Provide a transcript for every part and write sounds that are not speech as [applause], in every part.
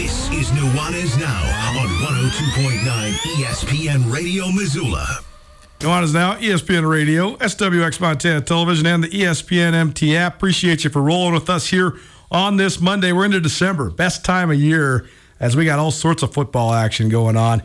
This is Nuanez Now on 102.9 ESPN Radio Missoula. Nuanez Now, ESPN Radio, SWX Montana Television, and the ESPN MT app. Appreciate you for rolling with us here on this Monday. We're into December, best time of year as we got all sorts of football action going on.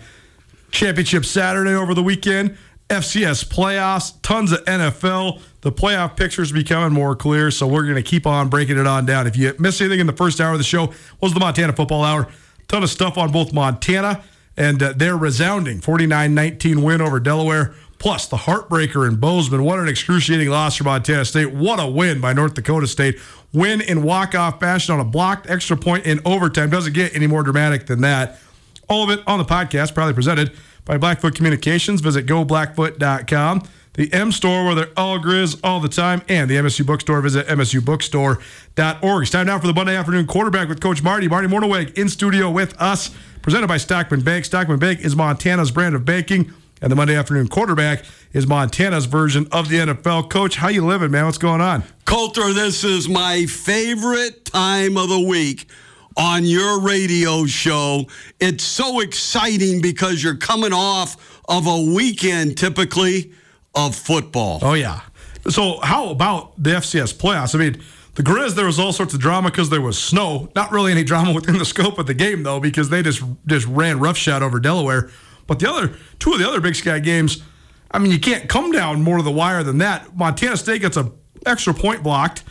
Championship Saturday over the weekend, FCS playoffs, tons of NFL. The playoff picture is becoming more clear, so we're going to keep on breaking it on down. If you missed anything in the first hour of the show, was the Montana Football Hour. Ton of stuff on both Montana and uh, their resounding 49-19 win over Delaware, plus the heartbreaker in Bozeman. What an excruciating loss for Montana State. What a win by North Dakota State. Win in walk-off fashion on a blocked extra point in overtime. Doesn't get any more dramatic than that. All of it on the podcast, proudly presented by Blackfoot Communications. Visit goblackfoot.com. The M Store, where they're all grizz all the time, and the MSU Bookstore. Visit msubookstore.org. It's time now for the Monday afternoon quarterback with Coach Marty. Marty Mornhinweg in studio with us, presented by Stockman Bank. Stockman Bank is Montana's brand of banking, and the Monday afternoon quarterback is Montana's version of the NFL. Coach, how you living, man? What's going on? Colter, this is my favorite time of the week on your radio show. It's so exciting because you're coming off of a weekend typically of football. Oh, yeah. So, how about the FCS playoffs? I mean, the Grizz, there was all sorts of drama because there was snow. Not really any drama [laughs] within the scope of the game, though, because they just just ran roughshod over Delaware. But the other two of the other Big Sky games, I mean, you can't come down more to the wire than that. Montana State gets a extra point blocked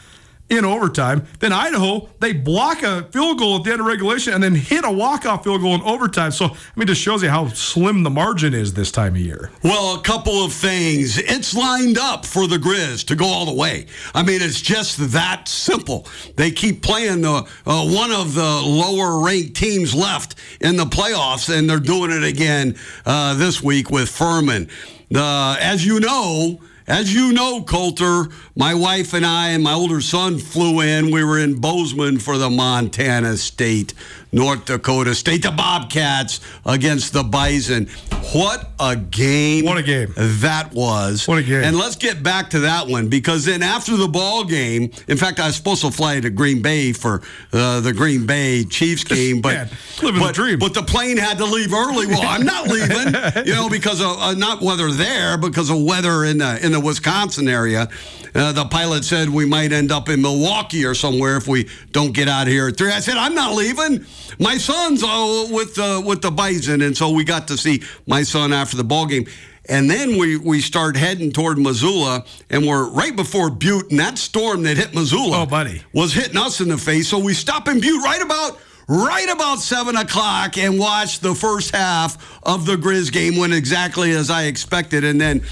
in overtime. Then Idaho, they block a field goal at the end of regulation and then hit a walk-off field goal in overtime. So, I mean, just shows you how slim the margin is this time of year. Well, a couple of things. It's lined up for the Grizz to go all the way. I mean, it's just that simple. They keep playing the uh, one of the lower-ranked teams left in the playoffs, and they're doing it again uh, this week with Furman. Uh, as you know, as you know, Colter, my wife and I and my older son flew in. We were in Bozeman for the Montana State North Dakota State, the Bobcats against the Bison. What a game! What a game that was! What a game! And let's get back to that one because then after the ball game, in fact, I was supposed to fly to Green Bay for uh, the Green Bay Chiefs [laughs] game, but but, the but the plane had to leave early. Well, I'm not leaving, [laughs] you know, because of uh, not weather there, because of weather in the in the Wisconsin area. Uh, the pilot said we might end up in Milwaukee or somewhere if we don't get out of here at three. I said I'm not leaving. My son's uh, with uh, with the Bison, and so we got to see my son after the ball game. And then we, we start heading toward Missoula, and we're right before Butte, and that storm that hit Missoula Oh, buddy. was hitting us in the face. So we stop in Butte right about right about seven o'clock and watch the first half of the Grizz game went exactly as I expected, and then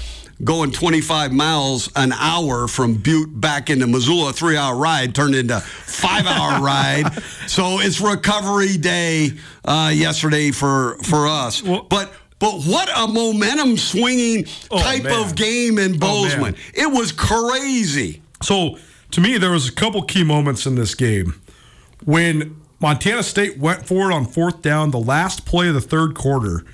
going 25 miles an hour from Butte back into Missoula, a three-hour ride turned into five-hour [laughs] ride. So it's recovery day uh, yesterday for for us, Well- but. But what a momentum swinging Oh, type man. of game in Oh. Bozeman. it was crazy. So to me, there was a couple key moments in this game when Montana State went for it on fourth down, the last play of the third quarter.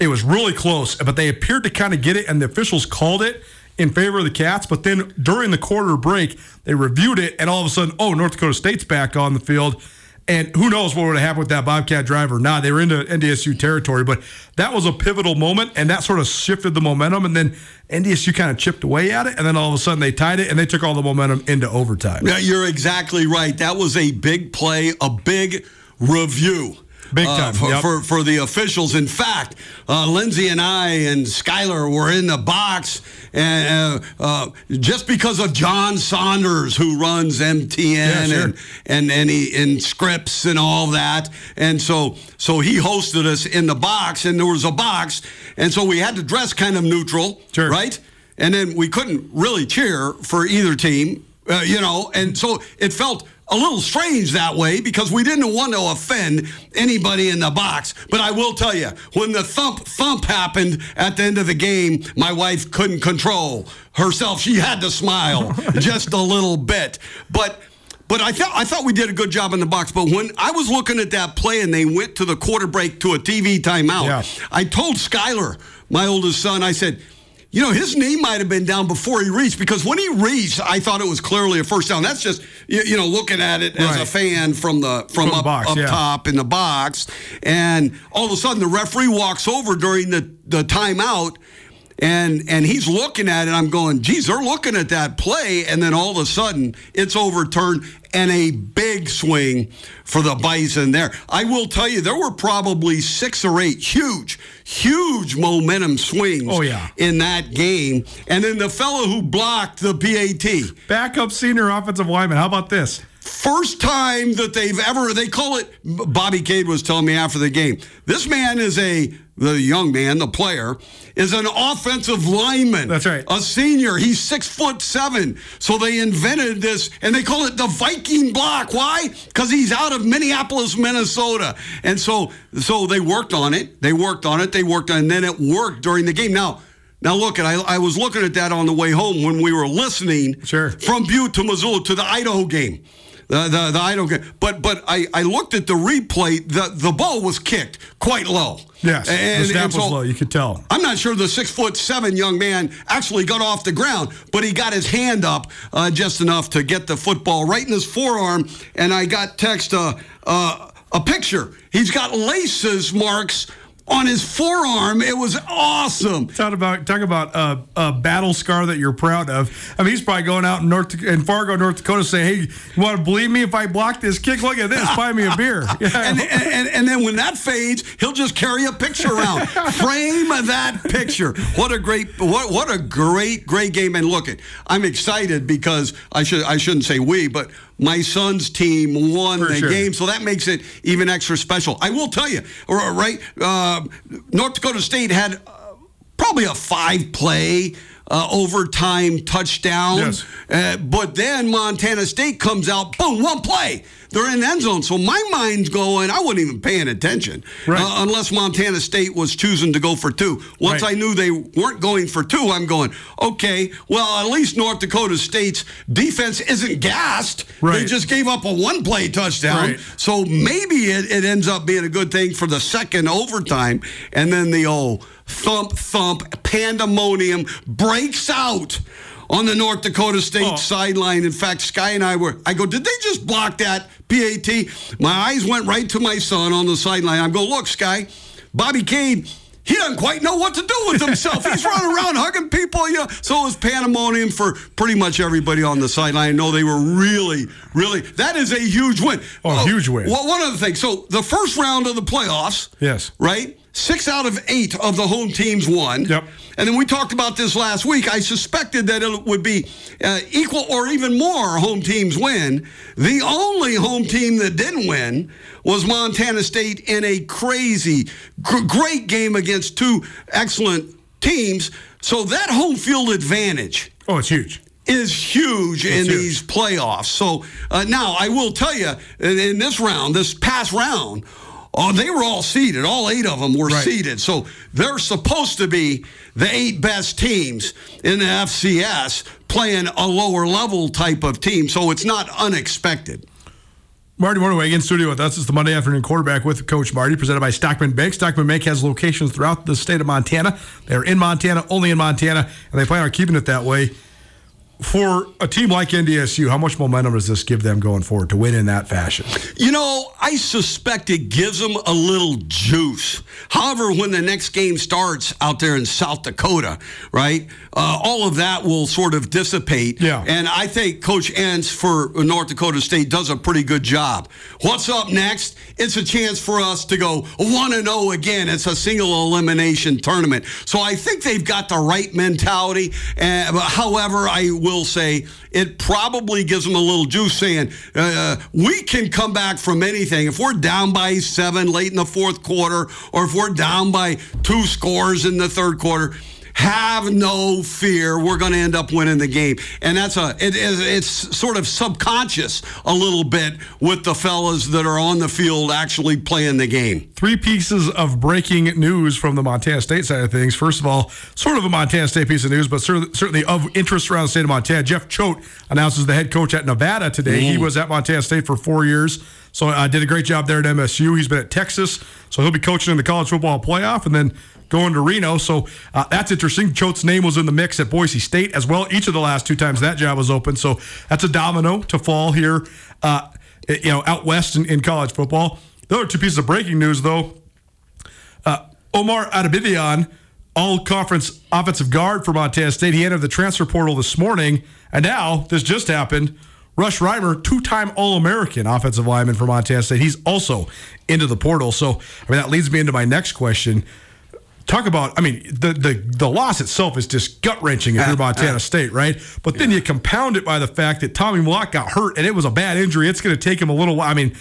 It was really close, but they appeared to kind of get it, and the officials called it in favor of the Cats. But then during the quarter break, they reviewed it, and all of a sudden, oh, North Dakota State's back on the field. And who knows what would have happened with that Bobcat drive or not. They were into NDSU territory, but that was a pivotal moment, and that sort of shifted the momentum. And then NDSU kind of chipped away at it, and then all of a sudden they tied it, and they took all the momentum into overtime. Yeah, you're exactly right. That was a big play, a big review. Big uh, time, for, yep. for, for the officials. In fact, uh, Lindsay and I and Skyler were in the box, and uh, uh, just because of John Saunders, who runs MTN Yeah, sure. and and and, he, and scripts and all that, and so so he hosted us in the box, and there was a box, and so we had to dress kind of neutral, Sure. right? And then we couldn't really cheer for either team, uh, you know, and so it felt a little strange that way because we didn't want to offend anybody in the box. But I will tell you, when the thump thump happened at the end of the game, my wife couldn't control herself. She had to smile [laughs] just a little bit. But but I thought I thought we did a good job in the box. But when I was looking at that play and they went to the quarter break to a TV timeout, Yeah. I told Skyler, my oldest son, I said, you know, his knee might have been down before he reached because when he reached, I thought it was clearly a first down. That's just you, you know looking at it as a fan from the from, From up, box, up yeah. top in the box, and all of a sudden the referee walks over during the the timeout. And and he's looking at it. I'm going, geez, they're looking at that play, and then all of a sudden it's overturned and a big swing for the Bison there. I will tell you, there were probably six or eight huge, huge momentum swings Oh, yeah. in that game. And then the fellow who blocked the PAT, Backup senior offensive lineman. How about this? first time that they've ever they call it Bobby Cade was telling me after the game. This man is a the young man, the player, is an offensive lineman. That's right. A senior. He's six foot seven. So they invented this and they call it the Viking block. Why? Because he's out of Minneapolis, Minnesota. And so so they worked on it. They worked on it. They worked on it, and then it worked during the game. Now now look, at I, I was looking at that on the way home when we were listening Sure. from Butte to Missoula to the Idaho game. The, the, the Idaho game. But but I, I looked at the replay. The the ball was kicked quite low. Yes, And- the snap so was low. You could tell. I'm not sure the six foot seven young man actually got off the ground, but he got his hand up uh, just enough to get the football right in his forearm. And I got text uh, uh, a picture. He's got laces marks on his forearm. It was awesome. Talk about talk about uh, a battle scar that you're proud of. I mean, he's probably going out in North in Fargo, North Dakota, saying, "Hey, you want to believe me? If I block this kick, look at this. Buy me a beer." [laughs] Yeah. and, and, and then when that fades, he'll just carry a picture around. [laughs] Frame that picture. What a great what what a great great game. And look it, I'm excited because I should I shouldn't say we, but my son's team won For the sure. game, so that makes it even extra special. I will tell you, right? Uh, North Dakota State had uh, probably a five play. Uh, overtime touchdown, Yes. uh, but then Montana State comes out, boom, one play. They're in the end zone. So my mind's going, I wasn't even paying attention Right. uh, unless Montana State was choosing to go for two. Once Right. I knew they weren't going for two, I'm going, okay, well, at least North Dakota State's defense isn't gassed. They just gave up a one play touchdown. Right. So maybe it, it ends up being a good thing for the second overtime. And then the old thump, thump, pandemonium breaks out on the North Dakota State Oh. sideline. In fact, Sky and I were, I go, did they just block that PAT? My eyes went right to my son on the sideline. I go, look, Sky, Bobby Cade. He doesn't quite know what to do with himself. He's running [laughs] around hugging people, you know. So it was pandemonium for pretty much everybody on the sideline. I know they were really, really. That is a huge win. Oh, huge win. Well, one other thing. So the first round of the playoffs. Yes. Right. Six out of eight of the home teams won. Yep. And then we talked about this last week. I suspected that it would be uh, equal or even more home teams win. The only home team that didn't win was Montana State in a crazy, gr- great game against two excellent teams. So that home field advantage oh, it's huge. is huge in huge. these playoffs. So uh, now I will tell you, in, in this round, this past round, oh, they were all seeded. All eight of them were Right. seeded. So they're supposed to be the eight best teams in the FCS playing a lower level type of team. So it's not unexpected. Marty Mornhinweg in studio with us. It's the Monday afternoon quarterback with Coach Marty, presented by Stockman Bank. Stockman Bank has locations throughout the state of Montana. They're in Montana, only in Montana, and they plan on keeping it that way. For a team like NDSU, how much momentum does this give them going forward to win in that fashion? You know, I suspect it gives them a little juice. However, when the next game starts out there in South Dakota, right, uh, all of that will sort of dissipate. Yeah. And I think Coach Entz for North Dakota State does a pretty good job. What's up next? It's a chance for us to go 1 0 again. It's a single elimination tournament. So I think they've got the right mentality. Uh, however, I will say it probably gives them a little juice saying, uh, we can come back from anything. If we're down by seven late in the fourth quarter, or if we're down by two scores in the third quarter, have no fear. We're going to end up winning the game. And that's a, it, it's sort of subconscious a little bit with the fellas that are on the field actually playing the game. Three pieces of breaking news from the Montana State side of things. First of all, sort of a Montana State piece of news, but certainly of interest around the state of Montana. Jeff Choate announces the head coach at Nevada today. Mm. He was at Montana State for four years. So I uh, did a great job there at MSU. He's been at Texas, so he'll be coaching in the college football playoff. And then going to Reno. So uh, that's interesting. Choate's name was in the mix at Boise State as well. Each of the last two times that job was open. So that's a domino to fall here, uh, you know, out west in, in, college football. The other two pieces of breaking news, though. Uh, Omar Abedian, all conference offensive guard for Montana State. He entered the transfer portal this morning. And now this just happened. Rush Reimer, two time All American offensive lineman for Montana State. He's also into the portal. So, I mean, that leads me into my next question talk about I mean the the the loss itself is just gut wrenching if you're uh, Montana uh, State, right? But then you compound it by the fact that Tommy Mellott got hurt and it was a bad injury. It's going to take him a little while. I mean.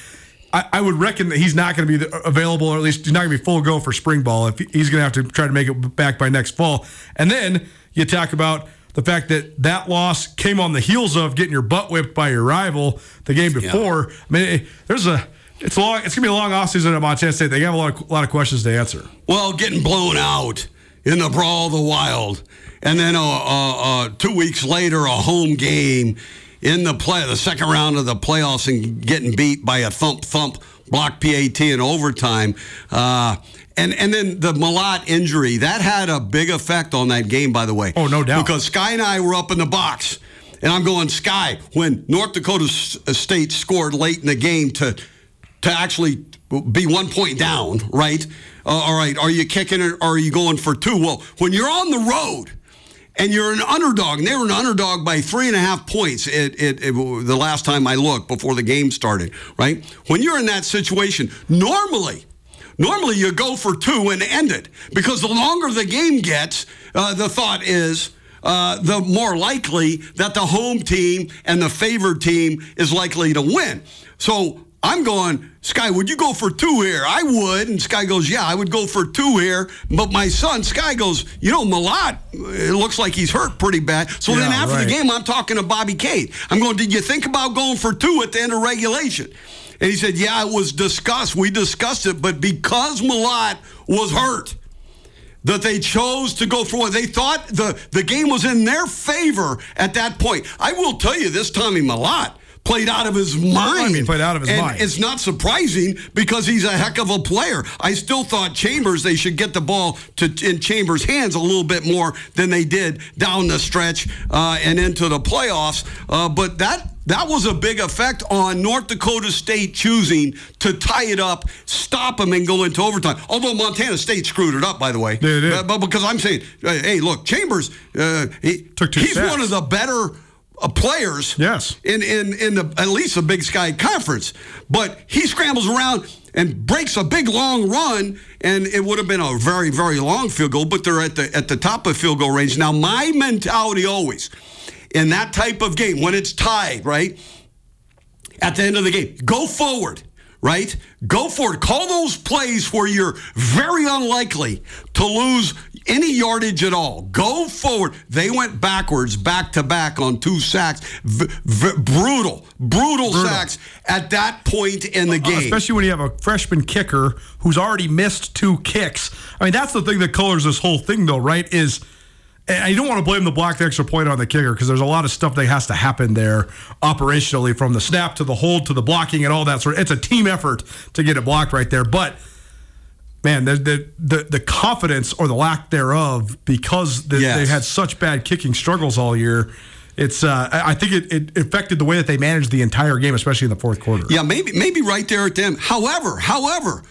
I, I would reckon that he's not going to be available, or at least he's not going to be full go for spring ball. If he's going to have to try to make it back by next fall, and then you talk about the fact that that loss came on the heels of getting your butt whipped by your rival the game before. Yeah. I mean, there's a it's long. It's gonna be a long offseason at Montana State. They have a lot of a lot of questions to answer. Well, getting blown out in the brawl of the wild, and then uh, uh, uh, two weeks later, a home game in the play, the second round of the playoffs, and getting beat by a thump thump block PAT in overtime. Uh, and and then the Mellott injury that had a big effect on that game, by the way. Oh, no doubt. Because Sky and I were up in the box, and I'm going Sky when North Dakota State scored late in the game to to actually be one point down, right? Uh, all right, are you kicking it or are you going for two? Well, when you're on the road and you're an underdog, and they were an underdog by three and a half points it, it, it, the last time I looked before the game started, right? When you're in that situation, normally, normally you go for two and end it because the longer the game gets, uh, the thought is, uh, the more likely that the home team and the favored team is likely to win. So I'm going, Sky, would you go for two here? I would. And Sky goes, Yeah, I would go for two here. But my son, Sky goes, You know, Mellott, it looks like he's hurt pretty bad. So yeah, then after right. the game, I'm talking to Bobby Cade. I'm going, Did you think about going for two at the end of regulation? And he said, Yeah, it was discussed. We discussed it. But because Mellott was hurt, that they chose to go for it. They thought the, the game was in their favor at that point. I will tell you this, Tommy Mellott played out of his mind. I mean, played out of his and mind. It's not surprising because he's a heck of a player. I still thought Chambers they should get the ball to in Chambers' hands a little bit more than they did down the stretch uh, and into the playoffs. Uh, but that that was a big effect on North Dakota State choosing to tie it up, stop them, and go into overtime. Although Montana State screwed it up, by the way. They did. But, but because I'm saying, hey, look, Chambers, uh, he, Took two he's one of the better uh, players. Yes. In in in the at least the Big Sky Conference, but he scrambles around and breaks a big long run, and it would have been a very very long field goal. But they're at the at the top of field goal range now. My mentality always in that type of game when it's tied, right? At the end of the game, go forward right? Go for it. Call those plays where you're very unlikely to lose any yardage at all. Go forward. They went backwards, back to back on two sacks. V- v- brutal, brutal, brutal, sacks at that point in the uh, game. Especially when you have a freshman kicker who's already missed two kicks. I mean, that's the thing that colors this whole thing, though, right? Is and you don't want to blame the block the extra point on the kicker because there's a lot of stuff that has to happen there operationally from the snap to the hold to the blocking and all that sort of it's a team effort to get it blocked right there but man, the the the, the confidence or the lack thereof because the, yes. they had such bad kicking struggles all year. It's. Uh, I think it, it affected the way that they managed the entire game, especially in the fourth quarter. Yeah, maybe maybe right there at them. However, however,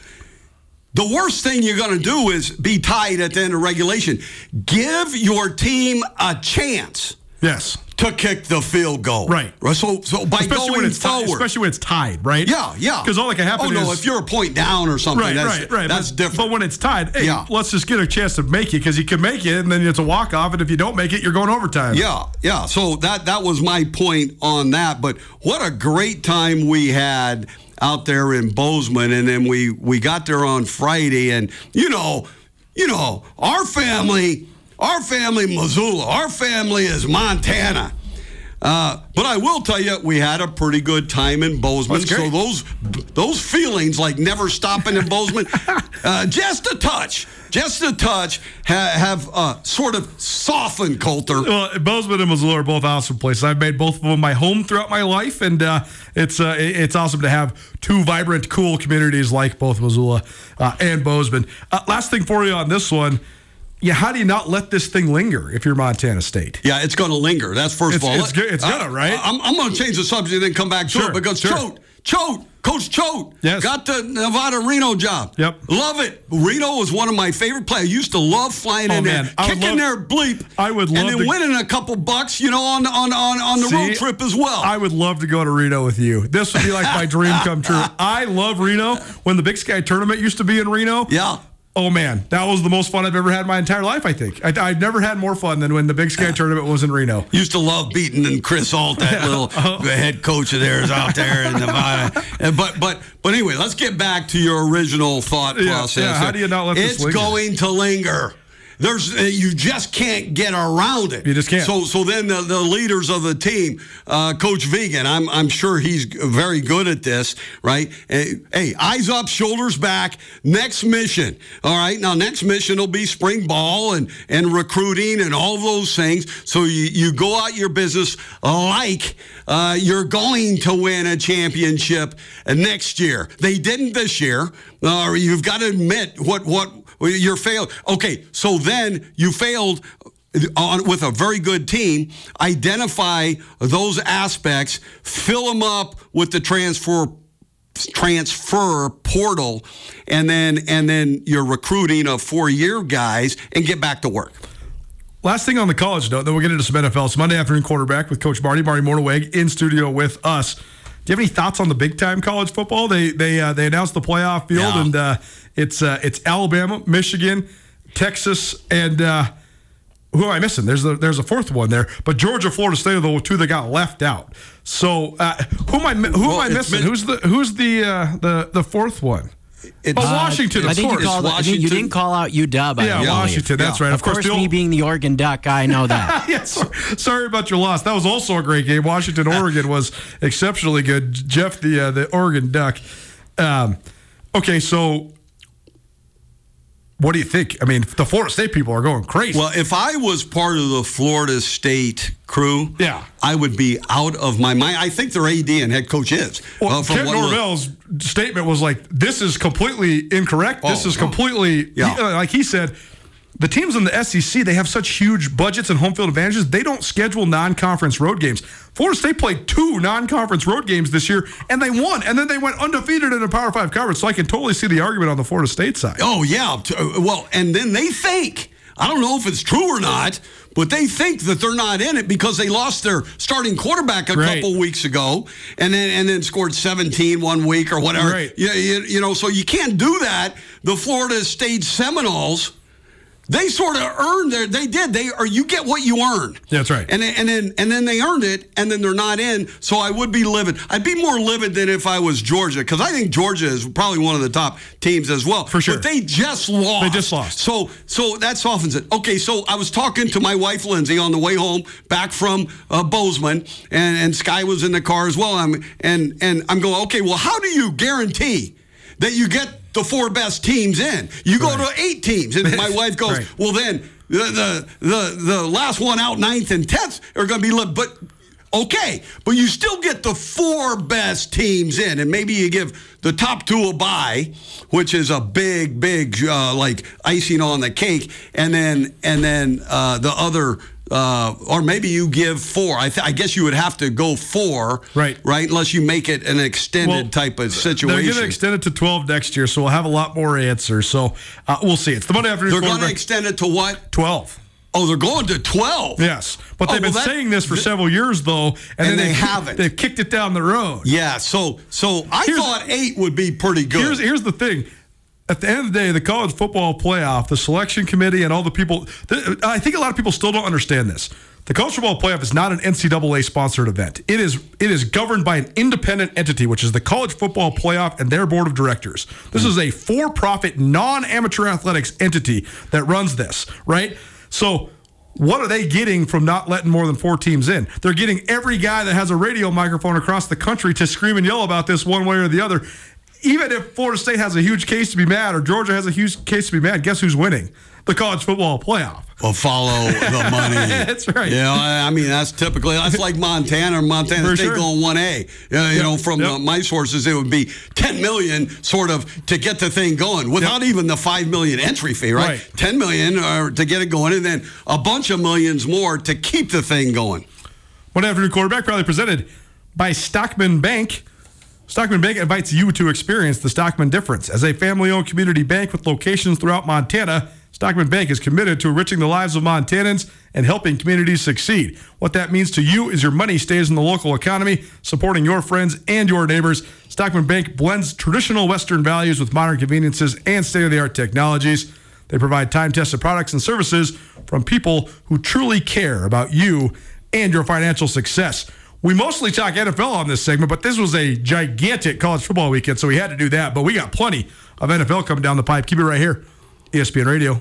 the worst thing you're going to do is be tied at the end of regulation. Give your team a chance. Yes to kick the field goal. Right. So, so by especially going when it's forward, t- especially when it's tied, right? Yeah, yeah. Because all that can happen. Oh no, is, if you're a point down or something, right, that's, right, right. That's but, different. But when it's tied, hey, yeah. let's just get a chance to make it because you can make it, and then it's a walk off, and if you don't make it, you're going overtime. Yeah, yeah. So that that was my point on that. But what a great time we had out there in Bozeman, and then we we got there on Friday, and you know, you know, our family our family Missoula. Our family is Montana. Uh, but I will tell you, we had a pretty good time in Bozeman. So those those feelings, like never stopping in Bozeman, [laughs] uh, just a touch, just a touch, ha- have uh, sort of softened Colter. Well, Bozeman and Missoula are both awesome places. I've made both of them my home throughout my life, and uh, it's uh, it's awesome to have two vibrant, cool communities like both Missoula uh, and Bozeman. Uh, last thing for you on this one, yeah, how do you not let this thing linger if you're Montana State? Yeah, it's going to linger. That's first It's- of all. it's it's gonna, right? I'm, I'm going to change the subject and then come back to Sure, it because sure. Choate, Choate, Coach Choate Yes. got the Nevada Reno job. Yep. Love it. Reno was one of my favorite players. I used to love flying Oh, in man. there, I kicking love- their bleep. I would love And then to- winning a couple bucks, you know, on, on, on, on the See, road trip as well. I would love to go to Reno with you. This would be like my dream come true. [laughs] I love Reno. When the Big Sky tournament used to be in Reno, yeah. Oh man, that was the most fun I've ever had in my entire life. I think I, I've never had more fun than when the Big Sky tournament was in Reno. [laughs] Used to love beating and Chris Ault, that [laughs] little uh-huh. head coach of theirs out there in Nevada. Uh, and, but but but anyway, let's get back to your original thought process. yeah, how do you not let this It's linger? going to linger. There's uh, you just can't get around it. You just can't. So so then the, the leaders of the team, uh, Coach Vigen, I'm I'm sure he's very good at this, right? Hey, hey, eyes up, shoulders back. Next mission, all right. Now next mission will be spring ball and and recruiting and all those things. So you you go out your business like uh, you're going to win a championship next year. They didn't this year. Uh, you've got to admit what what you're failed. Okay, so then you failed on with a very good team. Identify those aspects, fill them up with the transfer transfer portal, and then and then you're recruiting of four year guys and get back to work. Last thing on the college note, then we'll get into some NFL. It's Monday afternoon quarterback with Coach Marty Marty Mornhinweg in studio with us. Do you have any thoughts on the big time college football? They they uh, they announced the playoff field, Yeah. and uh, it's uh, it's Alabama, Michigan, Texas, and uh, who am I missing? There's a, there's a fourth one there, but Georgia, Florida State are the two that got left out. So uh, who am I who Well, am I missing? Mi- who's the who's the uh, the the fourth one? It's- oh, Washington, I of think course. you called. I think you didn't call out UW. I yeah, believe. Washington. That's Yeah. right. Of, course, the me being the Oregon Duck, I know that. [laughs] yeah, so- sorry about your loss. That was also a great game. Washington, Oregon was exceptionally good. Jeff, the uh, the Oregon Duck. Um, okay, so what do you think? I mean, the Florida State people are going crazy. Well, if I was part of the Florida State crew, Yeah. I would be out of my mind. I think their AD and head coach is. Well, uh, Kent Norvell's statement was like, "This is completely incorrect. this Oh, is completely Yeah. he- uh, like he said." The teams in the SEC they have such huge budgets and home field advantages. They don't schedule non-conference road games. Florida State played two non-conference road games this year, and they won. And then they went undefeated in a Power Five conference. So I can totally see the argument on the Florida State side. Oh yeah. Uh, Well, and then they think I don't know if it's true or not, but they think that they're not in it because they lost their starting quarterback a Right. couple weeks ago, and then and then scored 17 one week or whatever. Right. Yeah, you, you know, so you can't do that. The Florida State Seminoles. They sort of earned their. They did. They or you get what you earn. That's right. And then, and then and then they earned it, and then they're not in. So I would be livid. I'd be more livid than if I was Georgia, because I think Georgia is probably one of the top teams as well. For sure. But they just lost. They just lost. So so that softens it. Okay, so I was talking to my wife Lindsay on the way home back from uh, Bozeman, and, and Sky was in the car as well. I'm and and I'm going. Okay, well, how do you guarantee that you get the four best teams in? You go Right. to eight teams, and my [laughs] wife goes, Right. well, then the the the, the last one out, ninth and tenth, are going to be li- but. Okay, but you still get the four best teams in, and maybe you give the top two a bye, which is a big, big uh, like icing on the cake, and then and then uh, the other, uh, or maybe you give four. I, th- I guess you would have to go four, Right. Right, unless you make it an extended type of situation. They're going to extend it to 12 next year, so we'll have a lot more answers. So uh, we'll see. It's the Monday afternoon They're going to extend it to what? 12. Oh, they're going to twelve. Yes, but Oh, they've well, been that- saying this for several years, though, and, then And they they've- haven't. They've kicked it down the road. Yeah, so so I Here's- thought eight would be pretty good. Here's here's the thing. At the end of the day, the college football playoff, the selection committee, and all the people. th- I think a lot of people still don't understand this. The college football playoff is not an NCAA sponsored event. It is it is governed by an independent entity, which is the college football playoff and their board of directors. This is a for profit, non amateur athletics entity that runs this, right? So what are they getting from not letting more than four teams in? They're getting every guy that has a radio microphone across the country to scream and yell about this one way or the other. Even if Florida State has a huge case to be mad or Georgia has a huge case to be mad, guess who's winning? The college football playoff. Well, follow the money. [laughs] That's right. You know, I mean, that's typically that's like Montana or Montana For State sure. going one A. You know, you know, from Yep. uh, my sources, it would be ten million, sort of, to get the thing going, without even the five million entry fee, right? Right. Ten million uh, to get it going, and then a bunch of millions more to keep the thing going. One afternoon quarterback proudly presented by Stockman Bank. Stockman Bank invites you to experience the Stockman difference. As a family owned community bank with locations throughout Montana, Stockman Bank is committed to enriching the lives of Montanans and helping communities succeed. What that means to you is your money stays in the local economy, supporting your friends and your neighbors. Stockman Bank blends traditional Western values with modern conveniences and state of the art technologies. They provide time tested products and services from people who truly care about you and your financial success. We mostly talk NFL on this segment, but this was a gigantic college football weekend, so we had to do that. But we got plenty of NFL coming down the pipe. Keep it right here, ESPN Radio.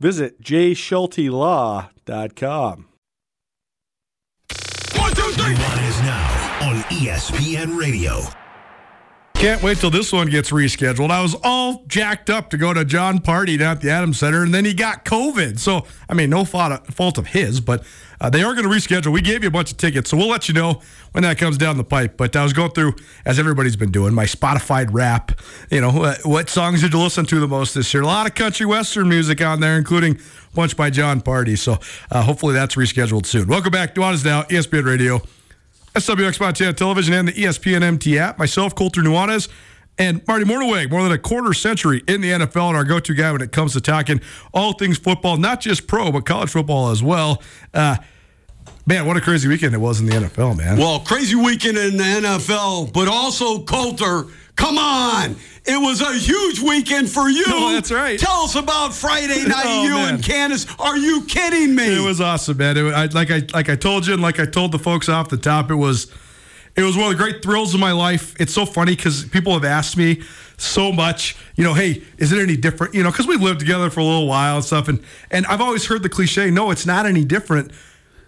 Visit jschultelaw.com. One is now on ESPN Radio. Can't wait till this one gets rescheduled. I was all jacked up to go to Jon Pardi down at the Adams Center, and then he got COVID. So, I mean, no fault fault of his, but uh, they are going to reschedule. We gave you a bunch of tickets, so we'll let you know when that comes down the pipe. But I was going through, as everybody's been doing, my Spotify wrap. You know, what, what songs did you listen to the most this year? A lot of country western music on there, including a bunch by Jon Pardi. So, uh, hopefully that's rescheduled soon. Welcome back. Nuanez Now, E ESPN Radio. SWX Montana Television and the ESPN MT app. Myself, Colter Nuanez, and Marty Mornhinweg. More than a quarter century in the NFL and our go-to guy when it comes to talking all things football, not just pro, but college football as well. Uh, man, what a crazy weekend it was in the NFL, man. Well, crazy weekend in the NFL, but also Colter. Come on. It was a huge weekend for you. Oh, that's right. Tell us about Friday [laughs] night, Oh, you man. and Candace. Are you kidding me? It was awesome, man. It, I, like I like I told you, and like I told the folks off the top, it was it was one of the great thrills of my life. It's so funny because people have asked me so much, you know, hey, is it any different? You know, because we've lived together for a little while and stuff, and and I've always heard the cliche, no, it's not any different.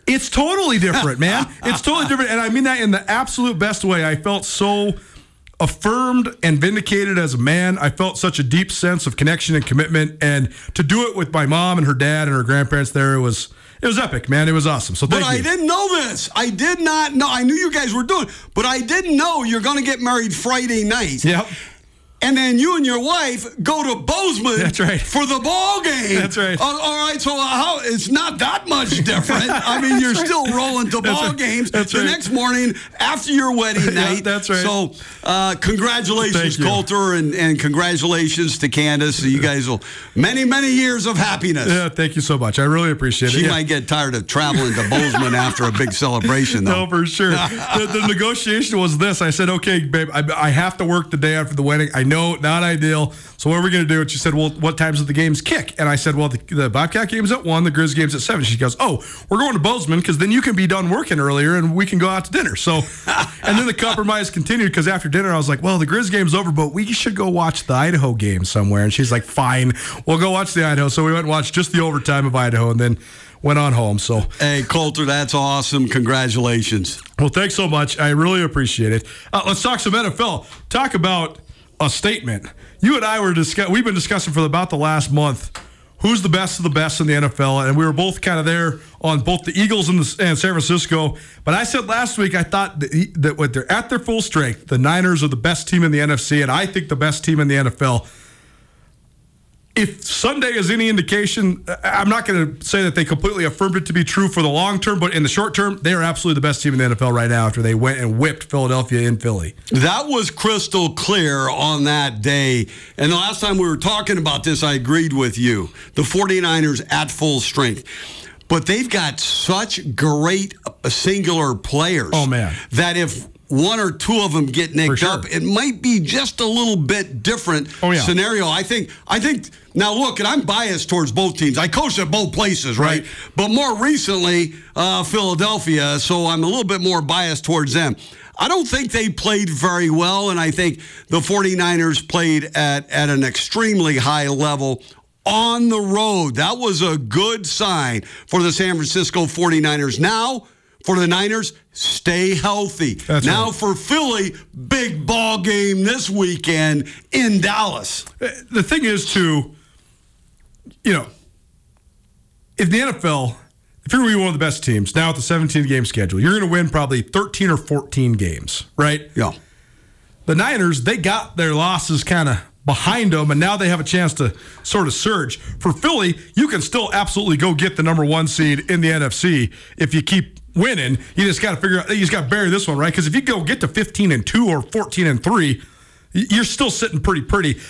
It's totally different, [laughs] man. It's totally different, and I mean that in the absolute best way. I felt so affirmed and vindicated as a man. I felt such a deep sense of connection and commitment, and to do it with my mom and her dad and her grandparents there, it was it was epic, man. It was awesome. So thank But thank I didn't know this. I did not know. I knew you guys were doing, but I didn't know you're going to get married Friday night. Yep. And then you and your wife go to Bozeman That's right. for the ball game. That's right. Uh, all right, so how it's not that much different. I mean, [laughs] you're still rolling to ball right. games That's the right. next morning after your wedding [laughs] Yeah, night. that's right. So, uh, congratulations. Colter, and, and congratulations to Candace. So You guys will many, many years of happiness. Yeah, thank you so much. I really appreciate it. She Yeah. might get tired of traveling to Bozeman [laughs] after a big celebration, though. No, for sure. the, the negotiation was this. I said, okay, babe, I, I have to work the day after the wedding. I know no, not ideal. So what are we going to do? And she said, well, what times do the games kick? And I said, well, the, the Bobcat game's at one, the Grizz game's at seven. She goes, oh, we're going to Bozeman because then you can be done working earlier and we can go out to dinner. So, [laughs] and then the compromise continued because after dinner I was like, well, the Grizz game's over, but we should go watch the Idaho game somewhere. And she's like, fine, we'll go watch the Idaho. So we went and watched just the overtime of Idaho and then went on home. So, Hey, Colter, that's awesome. Congratulations. well, thanks so much. I really appreciate it. Uh, let's talk some NFL. Talk about a statement. You and I were discuss- We've been discussing for about the last month who's the best of the best in the NFL, and we were both kind of there on both the Eagles and, the, and San Francisco. But I said last week I thought that, that they're at their full strength, the Niners are the best team in the NFC, and I think the best team in the NFL if Sunday is any indication, I'm not going to say that they completely affirmed it to be true for the long term, but in the short term, they are absolutely the best team in the NFL right now after they went and whipped Philadelphia in Philly. That was crystal clear on that day. And the last time we were talking about this, I agreed with you. The 49ers at full strength. But they've got such great uh, singular players. Oh, man. That if one or two of them get nicked sure. up, it might be just a little bit different Oh, yeah. scenario. I think. I think. Now look, and I'm biased towards both teams. I coached at both places, right? Right. But more recently, uh, Philadelphia. So I'm a little bit more biased towards them. I don't think they played very well, and I think the 49ers played at, at an extremely high level on the road. That was a good sign for the San Francisco 49ers. Now, for the Niners, stay healthy. That's now right. for Philly, big ball game this weekend in Dallas. Uh, the thing is, too, you know, if the NFL, if you're to one of the best teams now with the 17 game schedule, you're going to win probably 13 or 14 games, right? Yeah. the Niners, they got their losses kind of behind them, and now they have a chance to sort of surge. For Philly, you can still absolutely go get the number one seed in the NFC if you keep winning. You just got to figure out, you just got to bury this one, right? Because if you go get to 15 and 2 or 14 and 3, you're still sitting pretty, pretty.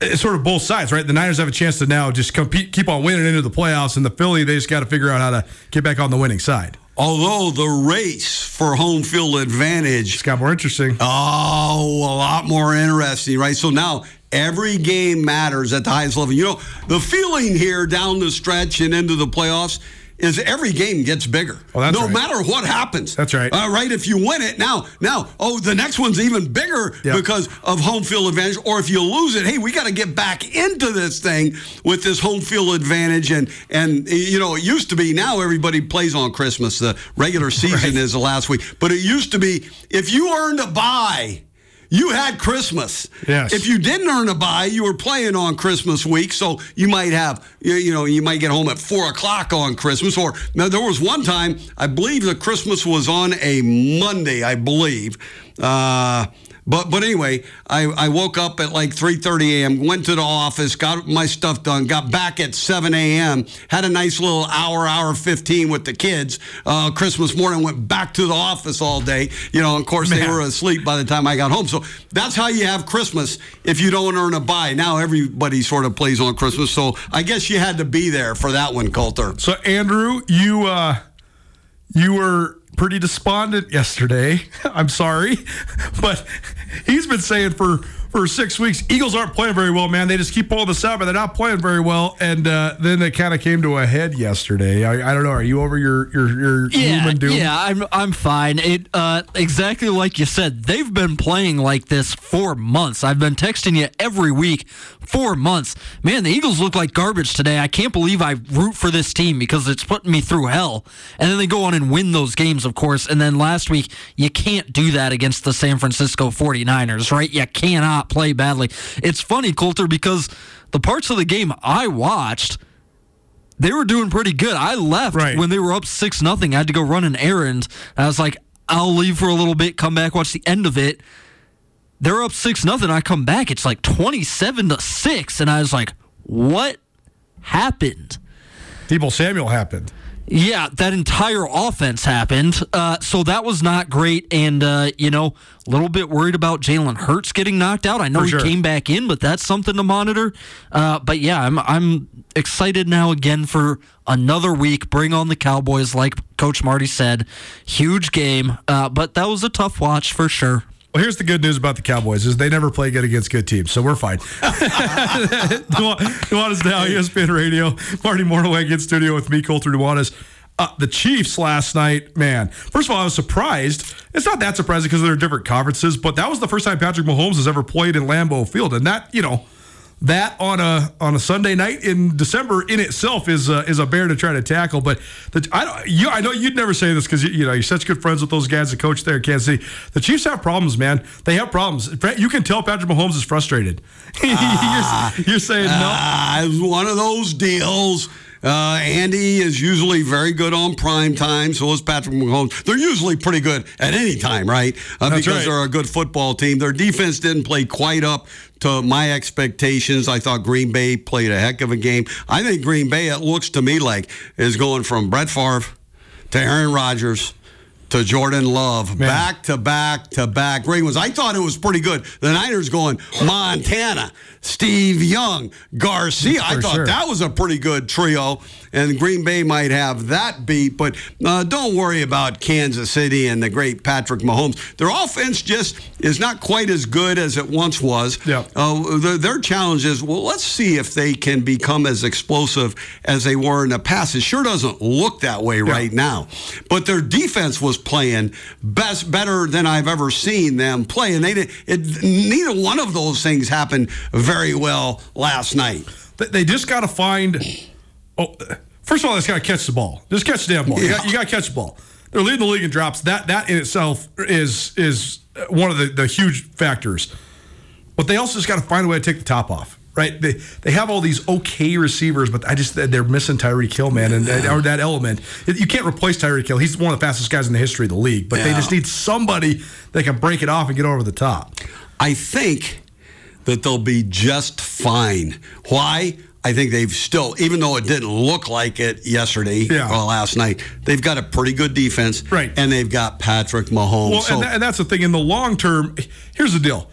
It's sort of both sides, right? The Niners have a chance to now just compete, keep on winning into the playoffs, and the Philly, they just got to figure out how to get back on the winning side. Although the race for home field advantage It's got more interesting. Oh, a lot more interesting, right? So now every game matters at the highest level. You know, the feeling here down the stretch and into the playoffs is every game gets bigger. Oh, that's no right. matter what happens. That's right. Uh, right. If you win it now, now, oh, the next one's even bigger Yep. because of home field advantage. Or if you lose it, hey, we got to get back into this thing with this home field advantage. And and you know, it used to be now everybody plays on Christmas. The regular [laughs] season is the last week, but it used to be if you earned a bye. You had Christmas. Yes. If you didn't earn a buy, you were playing on Christmas week, so you might have, you, know, you might get home at four o'clock on Christmas. Or now there was one time, I believe the Christmas was on a Monday, I believe. Uh, but but anyway, I, I woke up at like 3:30 a.m. Went to the office, got my stuff done, got back at 7 a.m. Had a nice little hour, hour 15 with the kids. Uh, Christmas morning, went back to the office all day. You know, of course they were asleep by the time I got home. So that's how you have Christmas if you don't earn a buy. Now everybody sort of plays on Christmas. So I guess you had to be there for that one, Colter. So Andrew, you uh you were pretty despondent yesterday. [laughs] I'm sorry, [laughs] but he's been saying for for six weeks, Eagles aren't playing very well, man. They just keep pulling this out, but they're not playing very well. And uh, then it kind of came to a head yesterday. I, I don't know. Are you over your your your Yeah, and doom? yeah, I'm I'm fine. It uh, exactly like you said. They've been playing like this for months. I've been texting you every week for months. Man, the Eagles look like garbage today. I can't believe I root for this team because it's putting me through hell. And then they go on and win those games, of course. And then last week, you can't do that against the San Francisco 49ers, right? You cannot play badly. It's funny, Colter, because the parts of the game I watched they were doing pretty good. I left Right. when they were up six nothing. I had to go run an errand. I was like, I'll leave for a little bit, come back, watch the end of it. They're up six nothing. I come back, it's like twenty seven to six, and I was like, what happened? Deebo Samuel happened. Yeah, that entire offense happened. Uh, so that was not great. And, uh, you know, a little bit worried about Jalen Hurts getting knocked out. I know he came back in, but that's something to monitor. Uh, but yeah, I'm, I'm excited now again for another week. Bring on the Cowboys, like Coach Marty said. Huge game. Uh, but that was a tough watch for sure. Well, here's the good news about the Cowboys is they never play good against good teams, so we're fine. Nuanez now, ESPN Radio. Marty Mornhinweg in studio with me, Colter Nuanez. Uh, the Chiefs last night, man. First of all, I was surprised. It's not that surprising because they're different conferences, but that was the first time Patrick Mahomes has ever played in Lambeau Field, and that you know that on a on a Sunday night in December in itself is a, is a bear to try to tackle. But the, I you, I know you'd never say this because you, you, know you're such good friends with those guys that coach there in Kansas City. The Chiefs have problems, man. They have problems. You can tell Patrick Mahomes is frustrated. [laughs] You're, you're, saying no. Uh, it was one of those deals uh, Andy is usually very good on prime time. So is Patrick Mahomes. They're usually pretty good at any time, right? Uh, because right. they're a good football team. Their defense didn't play quite up to my expectations. I thought Green Bay played a heck of a game. I think Green Bay, it looks to me like, is going from Brett Favre to Aaron Rodgers to Jordan Love, Man. back to back to back great ones. I thought it was pretty good. The Niners going Montana, Steve Young, Garcia. For I thought sure. that was a pretty good trio and Green Bay might have that beat. But uh, don't worry about Kansas City and the great Patrick Mahomes. Their offense just is not quite as good as it once was. Yeah. Uh, their, their challenge is well, let's see if they can become as explosive as they were in the past. It sure doesn't look that way yeah. right now. But their defense was playing best, better than I've ever seen them play, and they did. It, neither one of those things happened very well last night. They just got to find. Oh, First of all, this got to catch the ball. Just catch the damn ball. Yeah. You got to catch the ball. They're leading the league in drops. That that in itself is is one of the, the huge factors. But they also just got to find a way to take the top off. Right? They they have all these okay receivers, but I just they're missing Tyreek Hill, man, and yeah. or that element. You can't replace Tyreek Hill. He's one of the fastest guys in the history of the league. But yeah. they just need somebody that can break it off and get over the top. I think that they'll be just fine. Why? I think they've still, even though it didn't look like it yesterday yeah. or last night, they've got a pretty good defense. Right. And they've got Patrick Mahomes. Well, so, and, and that's the thing. In the long term, here's the deal.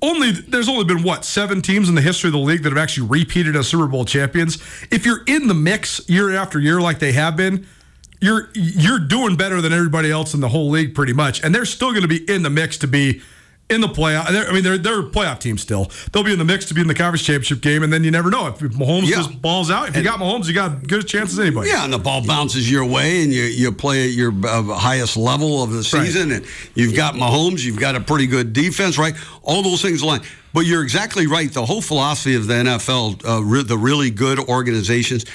Only there's only been what seven teams in the history of the league that have actually repeated as Super Bowl champions. If you're in the mix year after year like they have been, you're you're doing better than everybody else in the whole league pretty much, and they're still going to be in the mix to be in the playoff. I mean, they're they're a playoff team still. They'll be in the mix to be in the conference championship game, and then you never know if Mahomes yeah. just balls out. If you got Mahomes, you got good chances anybody. Yeah, and the ball bounces your way, and you you play at your uh, highest level of the season, right. and you've got Mahomes. You've got a pretty good defense, right? All those things align. But you're exactly right. The whole philosophy of the NFL, uh, re- the really good organizations,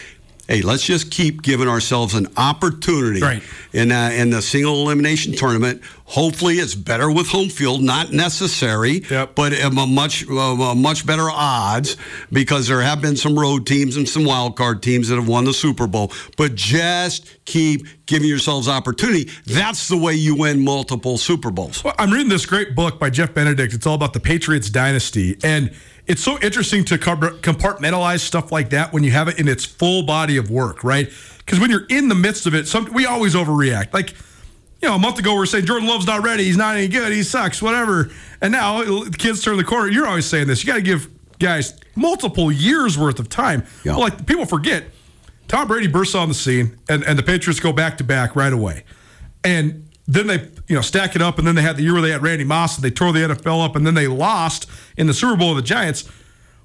hey, let's just keep giving ourselves an opportunity right. in uh, in the single elimination tournament. Hopefully, it's better with home field, not necessary, yep. but a much uh, much better odds because there have been some road teams and some wild card teams that have won the Super Bowl. But just keep giving yourselves opportunity. That's the way you win multiple Super Bowls. Well, I'm reading this great book by Jeff Benedict. It's all about the Patriots dynasty and it's so interesting to compartmentalize stuff like that when you have it in its full body of work, right? Because when you're in the midst of it, some, we always overreact. Like, you know, a month ago we are saying Jordan Love's not ready, he's not any good, he sucks, whatever. And now the kids turn the corner. You're always saying this. You got to give guys multiple years worth of time. Yeah. Well, like people forget, Tom Brady bursts on the scene, and, and the Patriots go back to back right away. And then they you know stack it up, and then they had the year where they had Randy Moss, and they tore the NFL up, and then they lost in the Super Bowl of the Giants.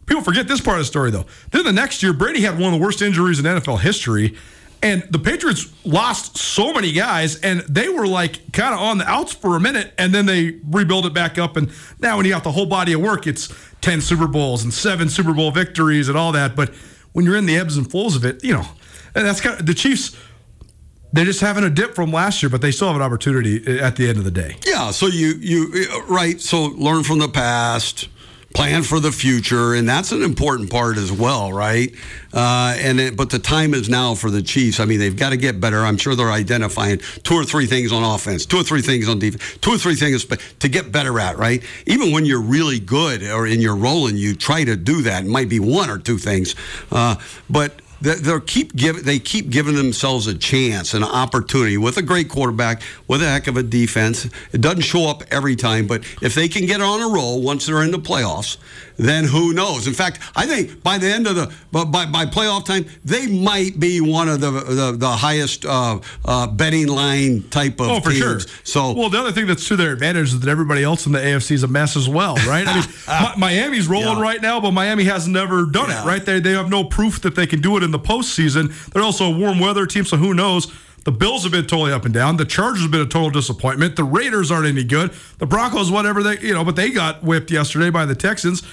People forget this part of the story though. Then the next year, Brady had one of the worst injuries in NFL history, and the Patriots lost so many guys, and they were like kind of on the outs for a minute, and then they rebuild it back up. And now, when you got the whole body of work, it's ten Super Bowls and seven Super Bowl victories and all that. But when you're in the ebbs and flows of it, you know, and that's kind of the Chiefs they're just having a dip from last year, but they still have an opportunity at the end of the day. Yeah. So you you right. So learn from the past, plan for the future, and that's an important part as well, right? Uh, and it, but the time is now for the Chiefs. I mean, they've got to get better. I'm sure they're identifying two or three things on offense, two or three things on defense, two or three things to get better at, right? Even when you're really good or in your role and you try to do that, it might be one or two things, uh, but they keep give, they keep giving themselves a chance, an opportunity with a great quarterback, with a heck of a defense. It doesn't show up every time, but if they can get on a roll once they're in the playoffs, then who knows? In fact, I think by the end of the by by playoff time, they might be one of the the, the highest uh, uh, betting line type of Oh, for teams. sure. So well, the other thing that's to their advantage is that everybody else in the AFC is a mess as well, right? I mean, [laughs] Mi- Miami's rolling Yeah. right now, but Miami has never done Yeah. it, right? They they have no proof that they can do it in the postseason. They're also a warm weather team, so who knows? The Bills have been totally up and down. The Chargers have been a total disappointment. The Raiders aren't any good. The Broncos, whatever they, you know, but they got whipped yesterday by the Texans.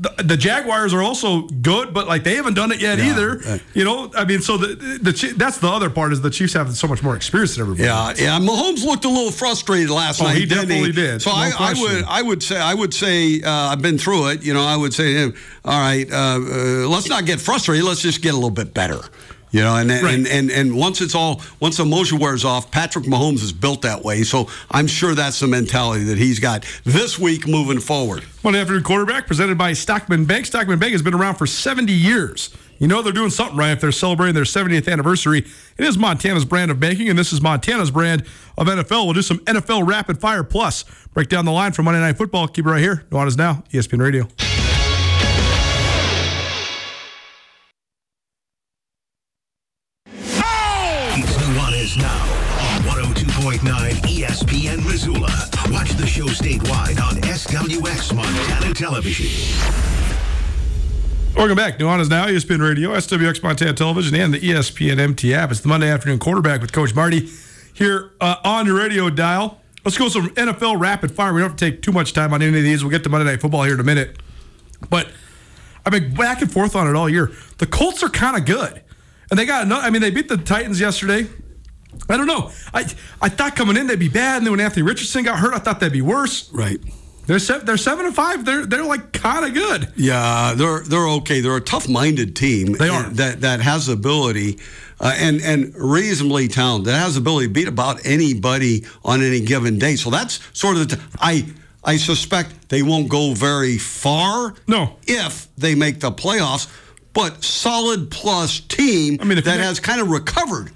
The, the Jaguars are also good, but like they haven't done it yet Yeah. either. You know, I mean, so the the that's the other part is the Chiefs have so much more experience than everybody. Yeah, else. yeah. Mahomes looked a little frustrated last Oh, night. he didn't definitely did. So No I, I would, I would say, I would say, uh, I've been through it. You know, I would say all right, uh, uh, let's not get frustrated. Let's just get a little bit better. You know, and, Right. and and and once it's all, once the emotion wears off, Patrick Mahomes is built that way. So I'm sure that's the mentality that he's got this week moving forward. Monday afternoon quarterback presented by Stockman Bank. Stockman Bank has been around for 70 years. You know they're doing something right if they're celebrating their 70th anniversary. It is Montana's brand of banking, and this is Montana's brand of NFL. We'll do some NFL Rapid Fire Plus. Break down the line for Monday Night Football. Keep it right here. Nuanez Now, ESPN Radio. 102.9 ESPN Missoula. Watch the show statewide on SWX Montana Television. Welcome back. Nuanez Now, ESPN Radio, SWX Montana Television, and the ESPN MT app. It's the Monday afternoon quarterback with Coach Marty here uh, on your radio dial. Let's go some NFL rapid fire. We don't have to take too much time on any of these. We'll get to Monday Night Football here in a minute. But I've been back and forth on it all year. The Colts are kind of good. And they got another, I mean, they beat the Titans yesterday. I don't know. I I thought coming in they'd be bad, and then when Anthony Richardson got hurt, I thought they'd be worse. Right. They're se- they're seven and five. They're they're like kind of good. Yeah, they're they're okay. They're a tough-minded team. They are. that that has ability uh, and and reasonably talented. That has the ability to beat about anybody on any given day. So that's sort of the. T- I I suspect they won't go very far. No. if they make the playoffs, but solid plus team I mean, that has kind of recovered.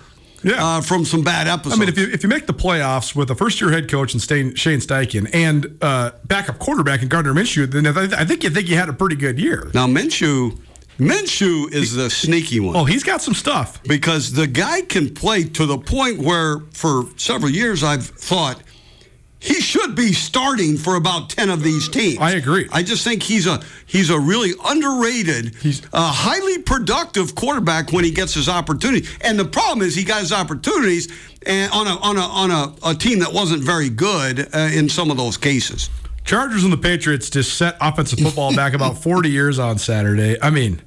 Yeah. Uh, from some bad episodes. I mean, if you if you make the playoffs with a first year head coach and Shane Steichen and uh, backup quarterback in Gardner Minshew, then I, I think you think you had a pretty good year. now Minshew, Minshew is the sneaky one. Oh, he's got some stuff. because the guy can play to the point where for several years I've thought he should be starting for about 10 of these teams. I agree. I just think he's a he's a really underrated, He's- a highly productive quarterback when he gets his opportunity. And the problem is he got his opportunities and on a on a on a, a team that wasn't very good uh, in some of those cases. Chargers and the Patriots just set offensive football [laughs] back about 40 years on Saturday. I mean,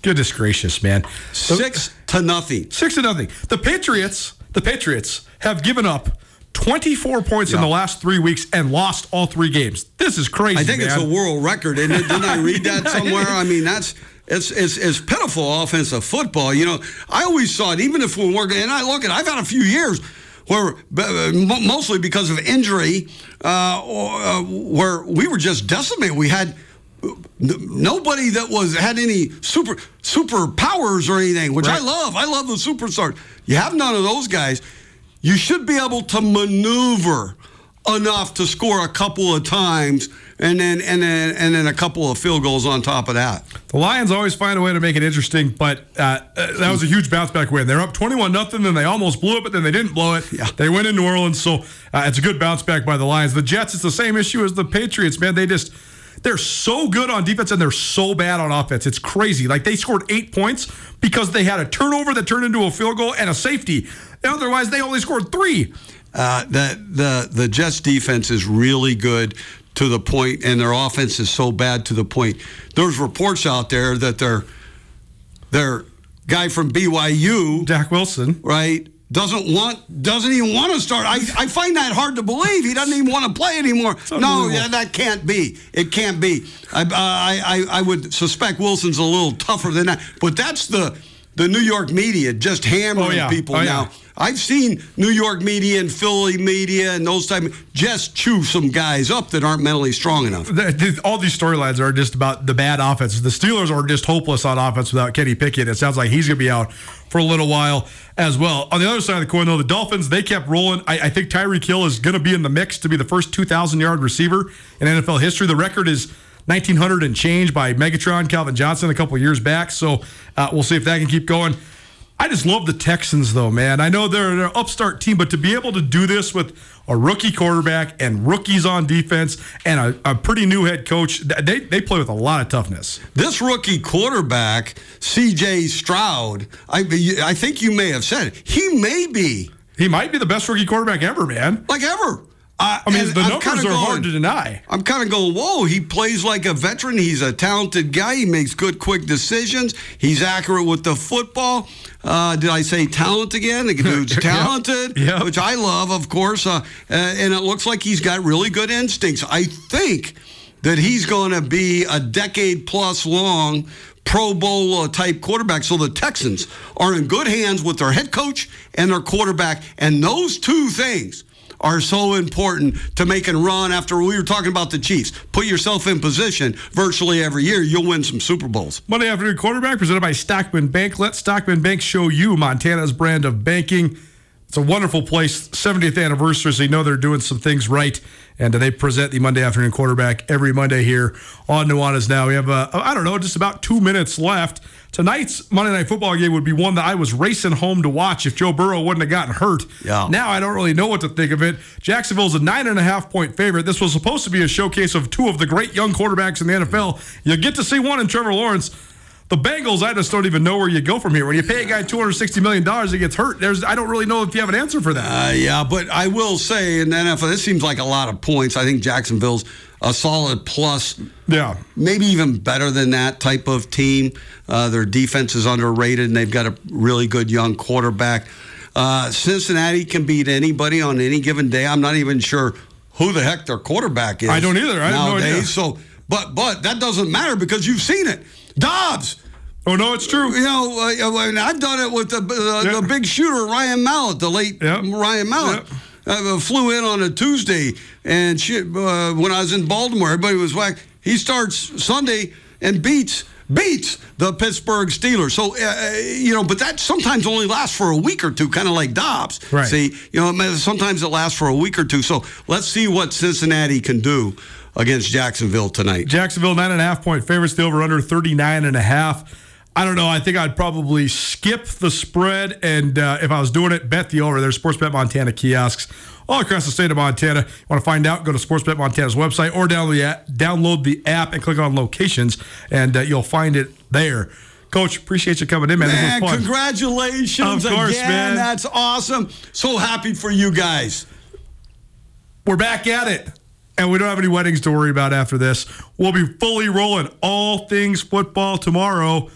goodness gracious, man. 6 to nothing. Six to nothing. The Patriots, the Patriots have given up 24 points in the last three weeks and lost all three games. This is crazy. I think it's a world record, isn't it? Didn't I read that [laughs] [laughs] somewhere? I mean, that's it's, it's it's pitiful offensive football. You know, I always saw it, even if we weren't. And I look at, I've had a few years where, uh, mostly because of injury, uh, uh, where we were just decimated. We had nobody that was had any super superpowers or anything, which I love. I love the superstars. You have none of those guys. You should be able to maneuver enough to score a couple of times and then and then and then a couple of field goals on top of that. The Lions always find a way to make it interesting, but uh, uh, that was a huge bounce back win. They're up 21 nothing, then they almost blew it, but then they didn't blow it. Yeah. They went in New Orleans, so uh, it's a good bounce back by the Lions. The Jets, it's the same issue as the Patriots, man. They just they're so good on defense and they're so bad on offense. It's crazy. Like they scored eight points because they had a turnover that turned into a field goal and a safety. Otherwise, they only scored three. Uh, the the the Jets defense is really good to the point, and their offense is so bad to the point. There's reports out there that their their guy from BYU, Zach Wilson. right, doesn't want doesn't even want to start. I, I find that hard to believe. He doesn't even want to play anymore. No, yeah, that can't be. It can't be. I, I I I would suspect Wilson's a little tougher than that. But that's the the New York media just hammering Oh, yeah. people Oh, yeah. now. I've seen New York media and Philly media and those type just chew some guys up that aren't mentally strong enough. all these storylines are just about the bad offense. The Steelers are just hopeless on offense without Kenny Pickett. It sounds like he's going to be out for a little while as well. On the other side of the coin, though, the Dolphins they kept rolling. I, I think Tyreek Hill is going to be in the mix to be the first 2,000 yard receiver in NFL history. The record is 1900 and change by Megatron Calvin Johnson a couple years back. So uh, we'll see if that can keep going. I just love the Texans, though, man. I know they're, an upstart team, but to be able to do this with a rookie quarterback and rookies on defense and a, a pretty new head coach, they, they play with a lot of toughness. This rookie quarterback, C.J. Stroud, I, I think you may have said it, he may be. He might be the best rookie quarterback ever, man. Like ever. Uh, I mean, the I'm numbers are going, hard to deny. I'm kind of going, whoa, he plays like a veteran. He's a talented guy. He makes good, quick decisions. He's accurate with the football. Uh, did I say talent again? The dude's [laughs] talented, yep. Yep. which I love, of course. Uh, and it looks like he's got really good instincts. I think that he's going to be a decade plus long Pro Bowl type quarterback. So the Texans are in good hands with their head coach and their quarterback. And those two things are so important to make and run after we were talking about the Chiefs. Put yourself in position virtually every year, you'll win some Super Bowls. Monday afternoon quarterback presented by Stockman Bank. Let Stockman Bank show you Montana's brand of banking. It's a wonderful place. 70th anniversary, so you know they're doing some things right. And they present the Monday afternoon quarterback every Monday here on Nuanez Now. We have, uh, I don't know, just about two minutes left. Tonight's Monday Night Football game would be one that I was racing home to watch if Joe Burrow wouldn't have gotten hurt. Yeah. Now I don't really know what to think of it. Jacksonville's a nine and a half point favorite. This was supposed to be a showcase of two of the great young quarterbacks in the NFL. You get to see one in Trevor Lawrence. The Bengals, I just don't even know where you go from here. When you pay a guy two hundred sixty million dollars, he gets hurt. There's, I don't really know if you have an answer for that. Uh, yeah, but I will say in the NFL, this seems like a lot of points. I think Jacksonville's a solid plus. Yeah. Maybe even better than that type of team. Uh, their defense is underrated, and they've got a really good young quarterback. Uh, Cincinnati can beat anybody on any given day. I'm not even sure who the heck their quarterback is. I don't either. I nowadays. have no idea. So, but but that doesn't matter because you've seen it. Dobbs. Oh no, it's true. You know, uh, I've done it with the, the, the big shooter Ryan Mallett, the late yep. Ryan Mallett. Yep. I flew in on a Tuesday, and she, uh, when I was in Baltimore, everybody was like, he starts Sunday and beats beats the Pittsburgh Steelers. So, uh, you know, but that sometimes only lasts for a week or two, kind of like Dobbs. Right. See, you know, sometimes it lasts for a week or two. So let's see what Cincinnati can do against Jacksonville tonight. Jacksonville, nine and a half point favorites, the over under 39 and a half. I don't know. I think I'd probably skip the spread, and uh, if I was doing it, bet the over. There's Sportsbet Montana kiosks all across the state of Montana. You want to find out? Go to Sportsbet Montana's website or download the app, download the app and click on locations, and uh, you'll find it there. Coach, appreciate you coming in, man. man this was fun. Congratulations course, again. Man. That's awesome. So happy for you guys. We're back at it. And we don't have any weddings to worry about after this. We'll be fully rolling all things football tomorrow.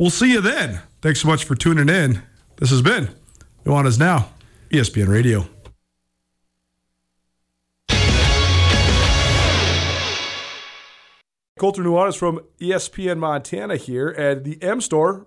We'll see you then. Thanks so much for tuning in. This has been Nuanez Now, ESPN Radio. Colter Nuanez from ESPN Montana here, at the M Store